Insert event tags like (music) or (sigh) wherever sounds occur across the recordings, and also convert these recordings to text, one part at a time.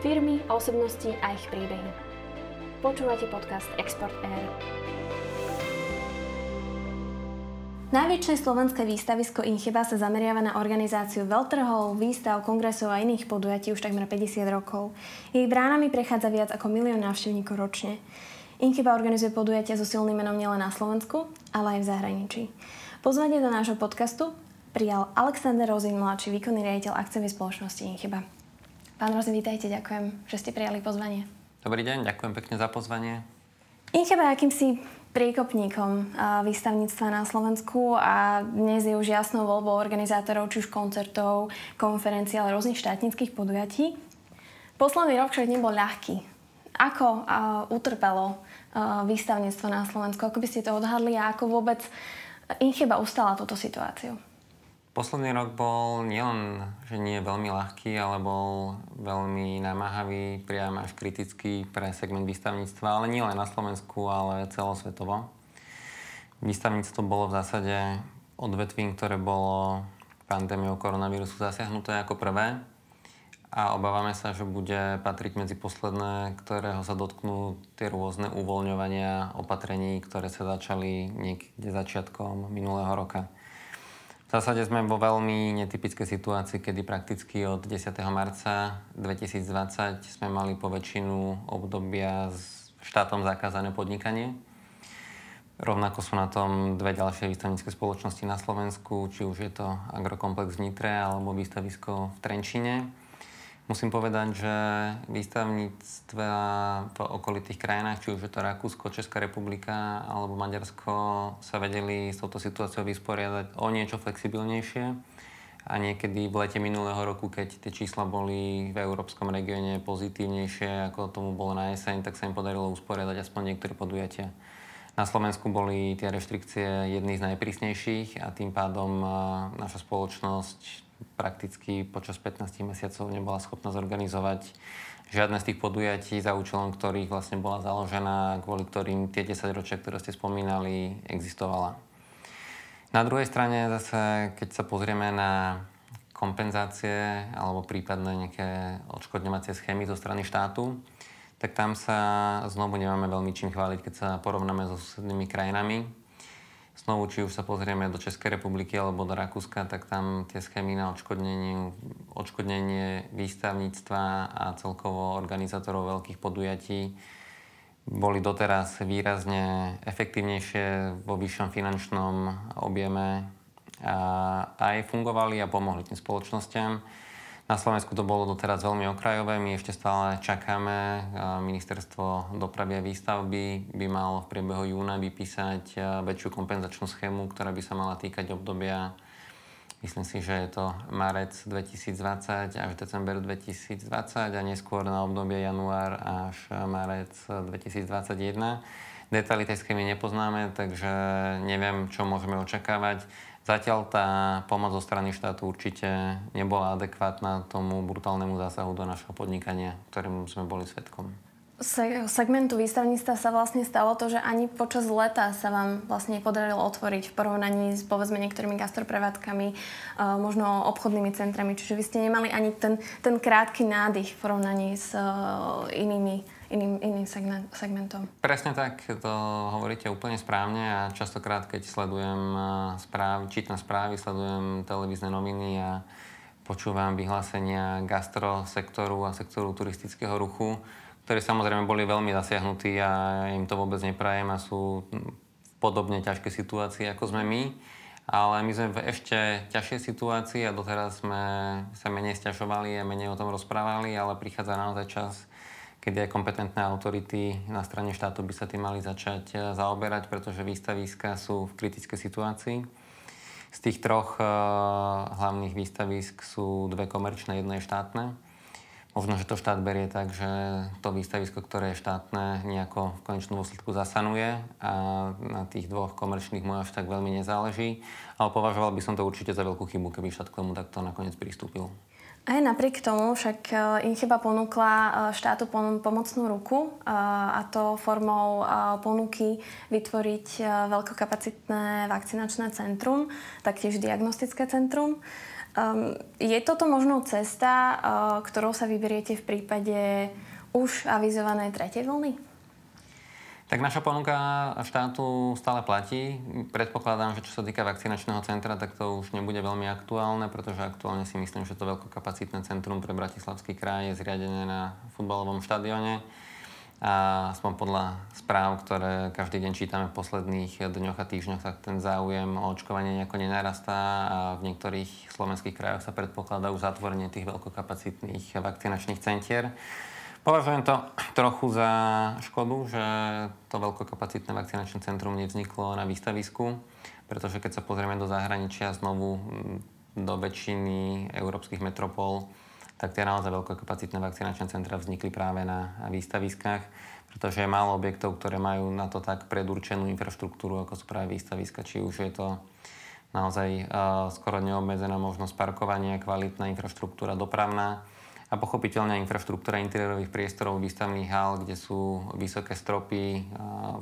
Firmy, osobnosti a ich príbehy. Počúvate podcast Export Air. Najväčšie slovenské výstavisko Incheba sa zameriava na organizáciu veľtrhov, výstav, kongresov a iných podujatí už takmer 50 rokov. Jej bránami prechádza viac ako milión návštevníkov ročne. Incheba organizuje podujatia so silným menom nielen na Slovensku, ale aj v zahraničí. Pozvanie do nášho podcastu prijal Alexander Rozin, mladší výkonný riaditeľ akciovej spoločnosti Incheba. Pán Rozin, vítajte, ďakujem, že ste prijali pozvanie. Dobrý deň, ďakujem pekne za pozvanie. Incheba je akýmsi priekopníkom výstavníctva na Slovensku a dnes je už jasnou voľbou organizátorov či už koncertov, konferencií, ale rôznych štátnických podujatí. Posledný rok však nebol ľahký. Ako utrpelo výstavníctvo na Slovensku? Ako by ste to odhadli a ako vôbec Incheba ustala túto situáciu? Posledný rok bol nielen, že nie veľmi ľahký, ale bol veľmi namáhavý, priam až kritický pre segment výstavníctva, ale nielen na Slovensku, ale celosvetovo. Výstavníctvo bolo v zásade odvetvím, ktoré bolo pandémiou koronavírusu zasiahnuté ako prvé a obávame sa, že bude patriť medzi posledné, ktorého sa dotknú tie rôzne uvoľňovania opatrení, ktoré sa začali niekde začiatkom minulého roka. V zásade sme vo veľmi netypickej situácii, kedy prakticky od 10. marca 2020 sme mali po väčšinu obdobia s štátom zakázané podnikanie. Rovnako sú na tom dve ďalšie výstavnícke spoločnosti na Slovensku, či už je to Agrokomplex v Nitre alebo výstavisko v Trenčine. Musím povedať, že výstavníctva v okolitých krajinách, či už je to Rakúsko, Česká republika alebo Maďarsko, sa vedeli s touto situáciou vysporiadať o niečo flexibilnejšie. A niekedy v lete minulého roku, keď tie čísla boli v európskom regióne pozitívnejšie, ako tomu bolo na jeseň, tak sa im podarilo usporiadať aspoň niektoré podujatia. Na Slovensku boli tie reštrikcie jedny z najprísnejších a tým pádom naša spoločnosť prakticky počas 15 mesiacov nebola schopná zorganizovať žiadne z tých podujatí, za účelom ktorých vlastne bola založená, kvôli ktorým tie 10 ročia, ktoré ste spomínali, existovala. Na druhej strane zase, keď sa pozrieme na kompenzácie alebo prípadné nejaké odškodňovacie schémy zo strany štátu, tak tam sa znovu nemáme veľmi čím chváliť, keď sa porovnáme so susednými krajinami Znovu, či už sa pozrieme do Českej republiky alebo do Rakúska, tak tam tie schémy na odškodnenie, odškodnenie výstavníctva a celkovo organizátorov veľkých podujatí boli doteraz výrazne efektívnejšie vo vyššom finančnom objeme a aj fungovali a pomohli tým spoločnosťam. Na Slovensku to bolo doteraz veľmi okrajové, my ešte stále čakáme. Ministerstvo dopravy a výstavby by malo v priebehu júna vypísať väčšiu kompenzačnú schému, ktorá by sa mala týkať obdobia Myslím si, že je to marec 2020 až december 2020 a neskôr na obdobie január až marec 2021. Detaily tej schémy nepoznáme, takže neviem, čo môžeme očakávať. Zatiaľ tá pomoc zo strany štátu určite nebola adekvátna tomu brutálnemu zásahu do našho podnikania, ktorým sme boli svetkom. segmentu výstavníctva sa vlastne stalo to, že ani počas leta sa vám vlastne podarilo otvoriť v porovnaní s povedzme niektorými gastroprevádzkami, možno obchodnými centrami. Čiže vy ste nemali ani ten, ten krátky nádych v porovnaní s inými iným, iným segment, segmentom. Presne tak, to hovoríte úplne správne a častokrát, keď sledujem správy, čítam správy, sledujem televízne noviny a počúvam vyhlásenia gastrosektoru a sektoru turistického ruchu, ktorí samozrejme boli veľmi zasiahnutí a im to vôbec neprajem a sú v podobne ťažkej situácii, ako sme my. Ale my sme v ešte ťažšej situácii a doteraz sme sa menej stiažovali a menej o tom rozprávali, ale prichádza naozaj čas, kedy aj kompetentné autority na strane štátu by sa tým mali začať eh, zaoberať, pretože výstaviska sú v kritickej situácii. Z tých troch uh, hlavných výstavisk sú dve komerčné, jedno je štátne. Možno, že to štát berie tak, že to výstavisko, ktoré je štátne, nejako v konečnom dôsledku zasanuje a na tých dvoch komerčných mu až tak veľmi nezáleží. Ale považoval by som to určite za veľkú chybu, keby štát k tomu takto nakoniec pristúpil. Aj napriek tomu však e, Incheba ponúkla e, štátu pomocnú ruku e, a to formou ponuky vytvoriť veľkokapacitné vakcinačné centrum, taktiež diagnostické centrum. Um, je toto možno cesta, ktorou sa vyberiete v prípade už avizovanej tretej vlny? Tak naša ponuka štátu stále platí. Predpokladám, že čo sa týka vakcinačného centra, tak to už nebude veľmi aktuálne, pretože aktuálne si myslím, že to veľkokapacitné centrum pre Bratislavský kraj je zriadené na futbalovom štadióne. A aspoň podľa správ, ktoré každý deň čítame v posledných dňoch a týždňoch, tak ten záujem o očkovanie nejako nenarastá a v niektorých slovenských krajoch sa predpokladá už zatvorenie tých veľkokapacitných vakcinačných centier. Považujem to trochu za škodu, že to veľkokapacitné vakcinačné centrum nevzniklo na výstavisku, pretože keď sa pozrieme do zahraničia znovu do väčšiny európskych metropol, tak tie naozaj veľkokapacitné vakcinačné centra vznikli práve na výstaviskách, pretože je málo objektov, ktoré majú na to tak predurčenú infraštruktúru, ako sú práve výstaviska. Či už je to naozaj uh, skoro neobmedzená možnosť parkovania, kvalitná infraštruktúra dopravná, a pochopiteľne infraštruktúra interiérových priestorov výstavných hál, kde sú vysoké stropy,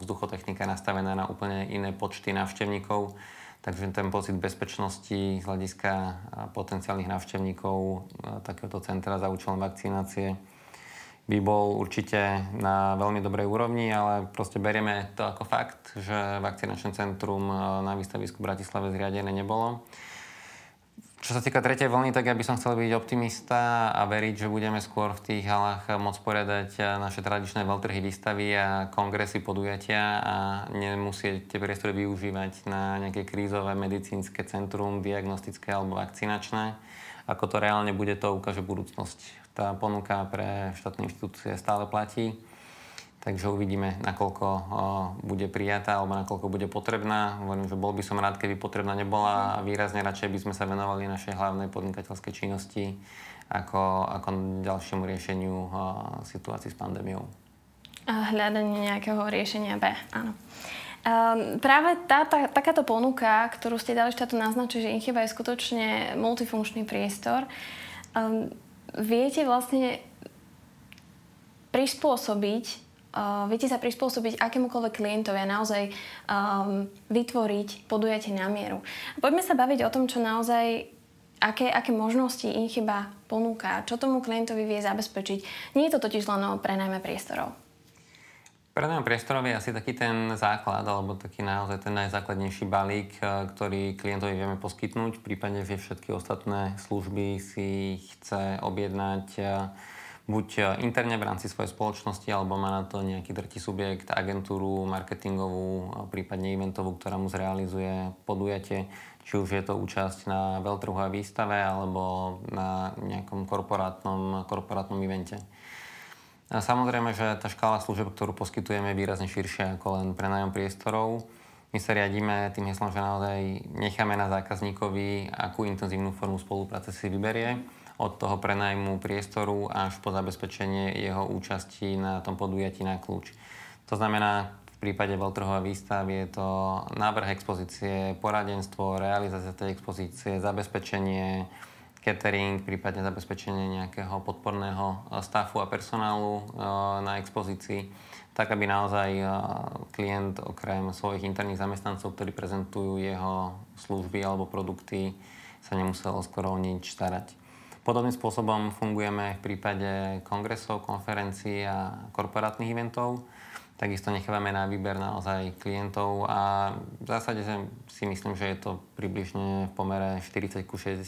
vzduchotechnika nastavená na úplne iné počty návštevníkov. Takže ten pocit bezpečnosti z hľadiska potenciálnych návštevníkov takéhoto centra za účelom vakcinácie by bol určite na veľmi dobrej úrovni, ale proste berieme to ako fakt, že vakcinačné centrum na výstavisku v Bratislave zriadené nebolo. Čo sa týka tretej vlny, tak ja by som chcel byť optimista a veriť, že budeme skôr v tých halách môcť poriadať naše tradičné veľtrhy výstavy a kongresy, podujatia a nemusieť tie priestory využívať na nejaké krízové medicínske centrum, diagnostické alebo vakcinačné. Ako to reálne bude, to ukáže budúcnosť. Tá ponuka pre štátne inštitúcie stále platí Takže uvidíme, nakoľko bude prijatá alebo nakoľko bude potrebná. Hovorím, že bol by som rád, keby potrebná nebola a výrazne radšej by sme sa venovali našej hlavnej podnikateľskej činnosti ako, ako ďalšiemu riešeniu situácií s pandémiou. A hľadanie nejakého riešenia B, áno. Um, práve tá, tá, takáto ponuka, ktorú ste dali štátu naznačiť, že Inchyba je skutočne multifunkčný priestor. Um, viete vlastne prispôsobiť Uh, viete sa prispôsobiť akémukoľvek klientovi a naozaj um, vytvoriť podujatie na mieru. Poďme sa baviť o tom, čo naozaj aké, aké možnosti Inchyba ponúka, čo tomu klientovi vie zabezpečiť. Nie je to totiž len o prenajme priestorov. Prenajme priestorov je asi taký ten základ, alebo taký naozaj ten najzákladnejší balík, uh, ktorý klientovi vieme poskytnúť v prípade, že všetky ostatné služby si chce objednať uh, buď e, interne v rámci svojej spoločnosti, alebo má na to nejaký tretí subjekt, agentúru marketingovú, prípadne eventovú, ktorá mu zrealizuje podujatie, či už je to účasť na veľtrhovej výstave alebo na nejakom korporátnom, korporátnom evente. A samozrejme, že tá škála služieb, ktorú poskytujeme, je výrazne širšia ako len prenájom priestorov. My sa riadíme tým heslom, že naozaj necháme na zákazníkovi, akú intenzívnu formu spolupráce si vyberie od toho prenajmu priestoru až po zabezpečenie jeho účasti na tom podujatí na kľúč. To znamená, v prípade veľtrhovej výstavy je to návrh expozície, poradenstvo, realizácia tej expozície, zabezpečenie, catering, prípadne zabezpečenie nejakého podporného stafu a personálu e, na expozícii, tak aby naozaj e, klient okrem svojich interných zamestnancov, ktorí prezentujú jeho služby alebo produkty, sa nemusel skoro o nič starať. Podobným spôsobom fungujeme v prípade kongresov, konferencií a korporátnych eventov. Takisto nechávame na výber naozaj klientov a v zásade si myslím, že je to približne v pomere 40 ku 60,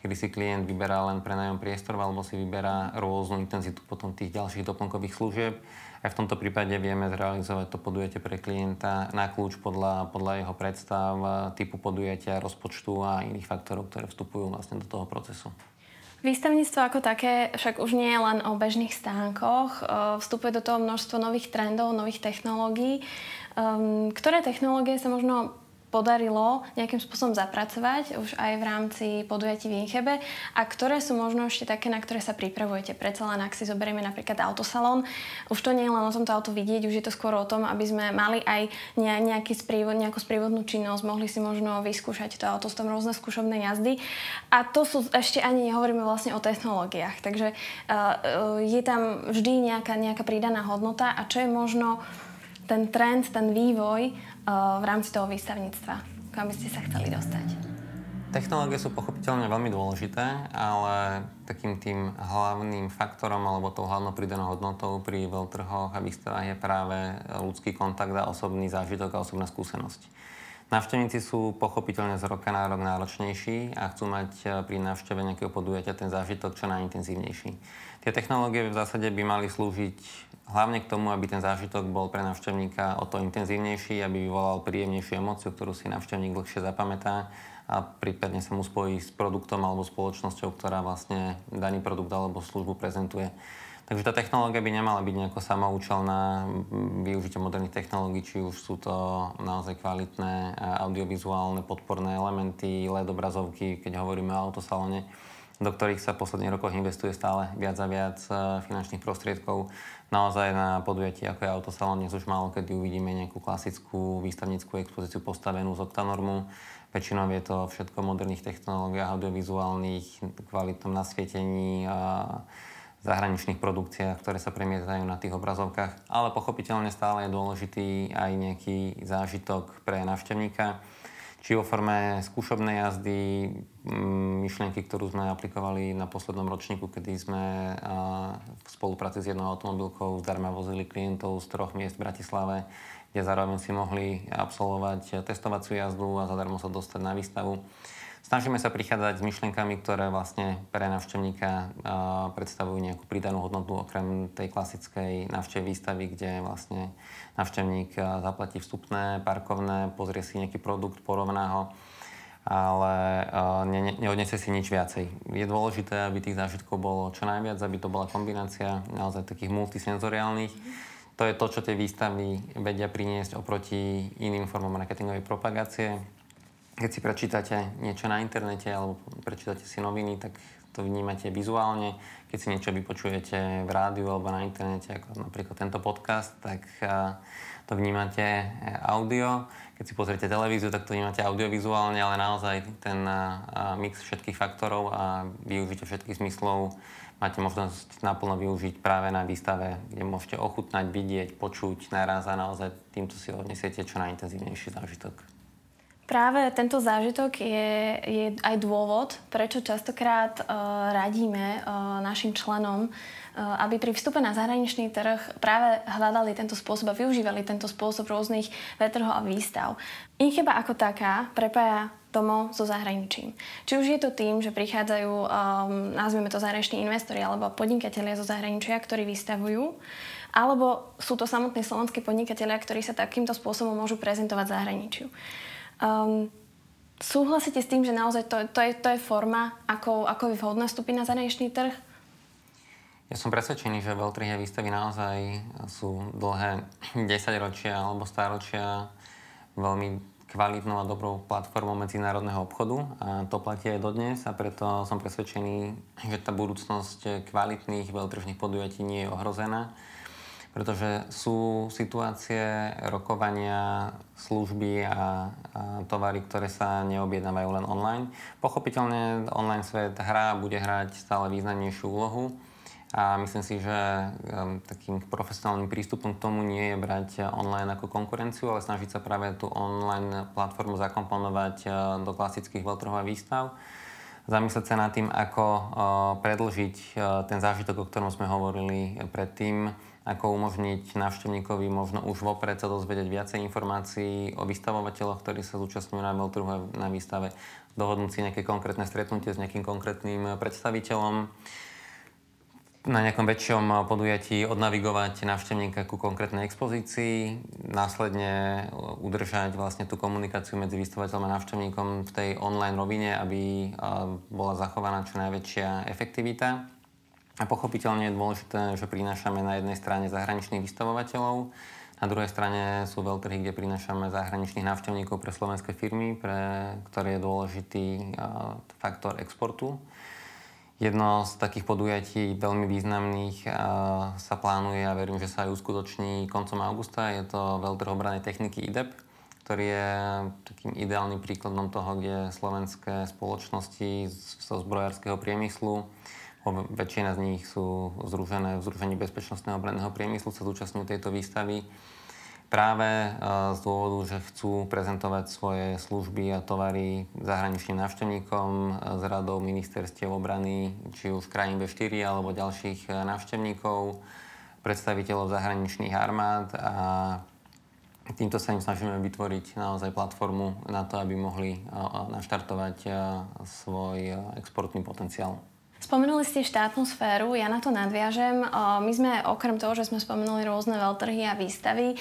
kedy si klient vyberá len prenajom priestor alebo si vyberá rôznu intenzitu potom tých ďalších doplnkových služieb. Aj v tomto prípade vieme zrealizovať to podujatie pre klienta na kľúč podľa, podľa jeho predstav, typu podujatia, rozpočtu a iných faktorov, ktoré vstupujú vlastne do toho procesu. Výstavníctvo ako také však už nie je len o bežných stánkoch. Vstupuje do toho množstvo nových trendov, nových technológií. Ehm, ktoré technológie sa možno podarilo nejakým spôsobom zapracovať už aj v rámci podujatí v Inchebe a ktoré sú možno ešte také, na ktoré sa pripravujete. Predsa len ak si zoberieme napríklad autosalón, už to nie je len o tomto auto vidieť, už je to skôr o tom, aby sme mali aj nejaký sprívod, nejakú sprievodnú činnosť, mohli si možno vyskúšať to auto, s tom rôzne skúšobné jazdy. A to sú ešte ani nehovoríme vlastne o technológiách. Takže uh, je tam vždy nejaká, nejaká pridaná hodnota a čo je možno ten trend, ten vývoj v rámci toho výstavníctva, kam by ste sa chceli dostať? Technológie sú pochopiteľne veľmi dôležité, ale takým tým hlavným faktorom alebo tou hlavnou pridanou hodnotou pri veľtrhoch a výstavách je práve ľudský kontakt a osobný zážitok a osobná skúsenosť. Návštevníci sú pochopiteľne z roka na rok náročnejší a chcú mať eh, pri návšteve nejakého podujatia ten zážitok čo najintenzívnejší. Tie technológie v zásade by mali slúžiť hlavne k tomu, aby ten zážitok bol pre návštevníka o to intenzívnejší, aby vyvolal príjemnejšiu emociu, ktorú si návštevník dlhšie zapamätá a prípadne sa mu spojí s produktom alebo spoločnosťou, ktorá vlastne daný produkt alebo službu prezentuje. Takže tá technológia by nemala byť nejako samoučelná. Využitie moderných technológií, či už sú to naozaj kvalitné audiovizuálne podporné elementy, LED obrazovky, keď hovoríme o autosalone, do ktorých sa v posledných rokoch investuje stále viac a viac e, finančných prostriedkov. Naozaj na podujatí, ako je autosalon, dnes už málo kedy uvidíme nejakú klasickú výstavnickú expozíciu postavenú z Octanormu Väčšinou je to všetko moderných technológiách, audiovizuálnych, kvalitnom nasvietení a zahraničných produkciách, ktoré sa premietajú na tých obrazovkách. Ale pochopiteľne stále je dôležitý aj nejaký zážitok pre návštevníka. Či vo forme skúšobnej jazdy, mm, myšlienky, ktorú sme aplikovali na poslednom ročníku, kedy sme v spolupráci s jednou automobilkou zdarma vozili klientov z troch miest v Bratislave kde zároveň si mohli absolvovať testovaciu jazdu a zadarmo sa dostať na výstavu. Snažíme sa prichádzať s myšlienkami, ktoré vlastne pre návštevníka predstavujú nejakú pridanú hodnotu okrem tej klasickej návštevy výstavy, kde vlastne návštevník zaplatí vstupné, parkovné, pozrie si nejaký produkt, porovná ho ale ne, ne, neodniesie si nič viacej. Je dôležité, aby tých zážitkov bolo čo najviac, aby to bola kombinácia naozaj takých multisenzoriálnych. To je to, čo tie výstavy vedia priniesť oproti iným formám marketingovej propagácie. Keď si prečítate niečo na internete alebo prečítate si noviny, tak to vnímate vizuálne. Keď si niečo vypočujete v rádiu alebo na internete, ako napríklad tento podcast, tak to vnímate e, audio. Keď si pozriete televíziu, tak to vnímate audiovizuálne, ale naozaj ten mix všetkých faktorov a využite všetkých zmyslov máte možnosť naplno využiť práve na výstave, kde môžete ochutnať, vidieť, počuť naraz a naozaj týmto si odnesiete čo najintenzívnejší zážitok. Práve tento zážitok je, je aj dôvod, prečo častokrát uh, radíme uh, našim členom, uh, aby pri vstupe na zahraničný trh práve hľadali tento spôsob a využívali tento spôsob rôznych vetrhov a výstav. Incheba ako taká prepája domov so zahraničím. Či už je to tým, že prichádzajú, um, nazvime to zahraniční investori alebo podnikatelia zo zahraničia, ktorí vystavujú, alebo sú to samotní slovenskí podnikatelia, ktorí sa takýmto spôsobom môžu prezentovať zahraničiu. Um, súhlasíte s tým, že naozaj to, to, je, to je forma, ako, ako je vhodné vstúpiť na zahraničný trh? Ja som presvedčený, že a výstavy naozaj sú dlhé 10 ročia alebo stáročia veľmi kvalitnou a dobrou platformou medzinárodného obchodu a to platí aj dodnes a preto som presvedčený, že tá budúcnosť kvalitných veľtržných podujatí nie je ohrozená, pretože sú situácie rokovania, služby a, a tovary, ktoré sa neobjednávajú len online. Pochopiteľne online svet hrá bude hrať stále významnejšiu úlohu, a myslím si, že um, takým profesionálnym prístupom k tomu nie je brať online ako konkurenciu, ale snažiť sa práve tú online platformu zakomponovať uh, do klasických veľtrhov výstav. Zamyslieť sa nad tým, ako uh, predlžiť uh, ten zážitok, o ktorom sme hovorili predtým, ako umožniť návštevníkovi možno už vopred sa dozvedieť viacej informácií o vystavovateľoch, ktorí sa zúčastňujú na veľtrhu na výstave, dohodnúť si nejaké konkrétne stretnutie s nejakým konkrétnym predstaviteľom. Na nejakom väčšom podujatí odnavigovať návštevníka ku konkrétnej expozícii, následne udržať vlastne tú komunikáciu medzi vystavateľom a návštevníkom v tej online rovine, aby bola zachovaná čo najväčšia efektivita. A pochopiteľne je dôležité, že prinášame na jednej strane zahraničných vystavovateľov, na druhej strane sú veľtrhy, kde prinášame zahraničných návštevníkov pre slovenské firmy, pre ktoré je dôležitý faktor exportu Jedno z takých podujatí veľmi významných sa plánuje a verím, že sa aj uskutoční koncom augusta. Je to veľtrh obranej techniky IDEP, ktorý je takým ideálnym príkladom toho, kde slovenské spoločnosti zo zbrojárskeho priemyslu, väčšina z nich sú združené v Združení bezpečnostného obranného priemyslu, sa zúčastňujú tejto výstavy práve z dôvodu, že chcú prezentovať svoje služby a tovary zahraničným návštevníkom z radou ministerstiev obrany, či už krajín B4 alebo ďalších návštevníkov, predstaviteľov zahraničných armád a týmto sa im snažíme vytvoriť naozaj platformu na to, aby mohli naštartovať svoj exportný potenciál. Spomenuli ste štátnu sféru, ja na to nadviažem. My sme okrem toho, že sme spomenuli rôzne veľtrhy a výstavy,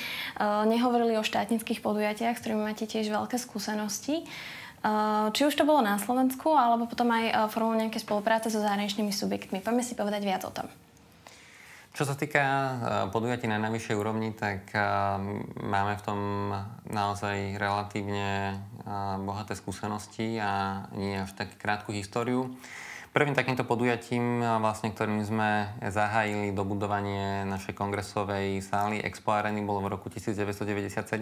nehovorili o štátnických podujatiach, s ktorými máte tiež veľké skúsenosti. Či už to bolo na Slovensku, alebo potom aj formou nejaké spolupráce so zahraničnými subjektmi. Poďme si povedať viac o tom. Čo sa týka podujatí na najvyššej úrovni, tak máme v tom naozaj relatívne bohaté skúsenosti a nie až tak krátku históriu. Prvým takýmto podujatím, vlastne, ktorým sme zahájili dobudovanie našej kongresovej sály Expo Areny, bolo v roku 1997.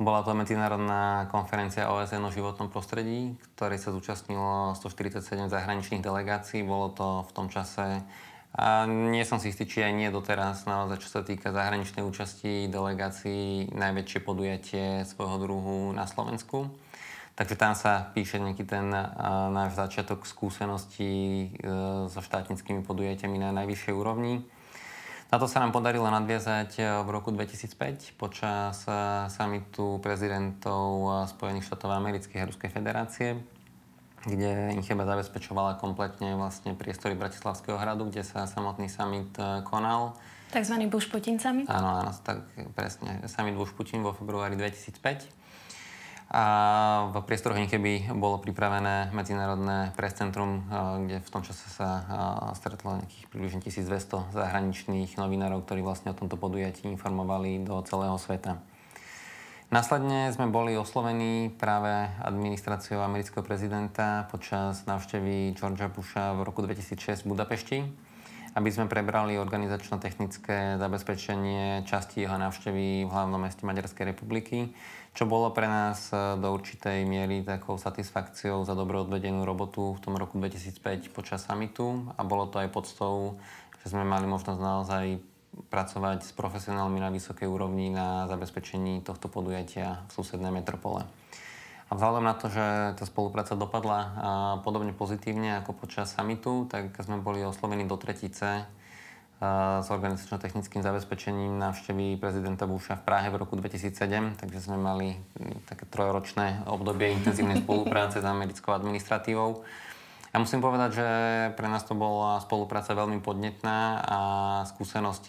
Bola to medzinárodná konferencia OSN o životnom prostredí, ktorej sa zúčastnilo 147 zahraničných delegácií. Bolo to v tom čase a nie som si istý, či aj nie doteraz, naozaj čo sa týka zahraničnej účasti delegácií, najväčšie podujatie svojho druhu na Slovensku. Takže tam sa píše nejaký ten náš začiatok skúseností e, so štátnickými podujatiami na najvyššej úrovni. Na to sa nám podarilo nadviazať e, v roku 2005 počas samitu prezidentov Spojených štátov amerických a Ruskej federácie, kde Incheba zabezpečovala kompletne vlastne priestory Bratislavského hradu, kde sa samotný summit konal. Takzvaný Bush Putin summit? Áno, áno, tak presne. Summit Bush Putin vo februári 2005 a v priestoroch keby bolo pripravené medzinárodné prescentrum, kde v tom čase sa stretlo nejakých približne 1200 zahraničných novinárov, ktorí vlastne o tomto podujatí informovali do celého sveta. Následne sme boli oslovení práve administráciou amerického prezidenta počas návštevy Georgia Busha v roku 2006 v Budapešti, aby sme prebrali organizačno-technické zabezpečenie časti jeho návštevy v hlavnom meste Maďarskej republiky, čo bolo pre nás e, do určitej miery takou satisfakciou za dobro odvedenú robotu v tom roku 2005 počas samitu a bolo to aj podstou, že sme mali možnosť naozaj pracovať s profesionálmi na vysokej úrovni na zabezpečení tohto podujatia v susednej metropole. A vzhľadom na to, že tá spolupráca dopadla podobne pozitívne ako počas samitu, tak sme boli oslovení do tretice s organizačno-technickým zabezpečením návštevy prezidenta Busha v Prahe v roku 2007, takže sme mali také trojročné obdobie intenzívnej (laughs) spolupráce s americkou administratívou. Ja musím povedať, že pre nás to bola spolupráca veľmi podnetná a skúsenosti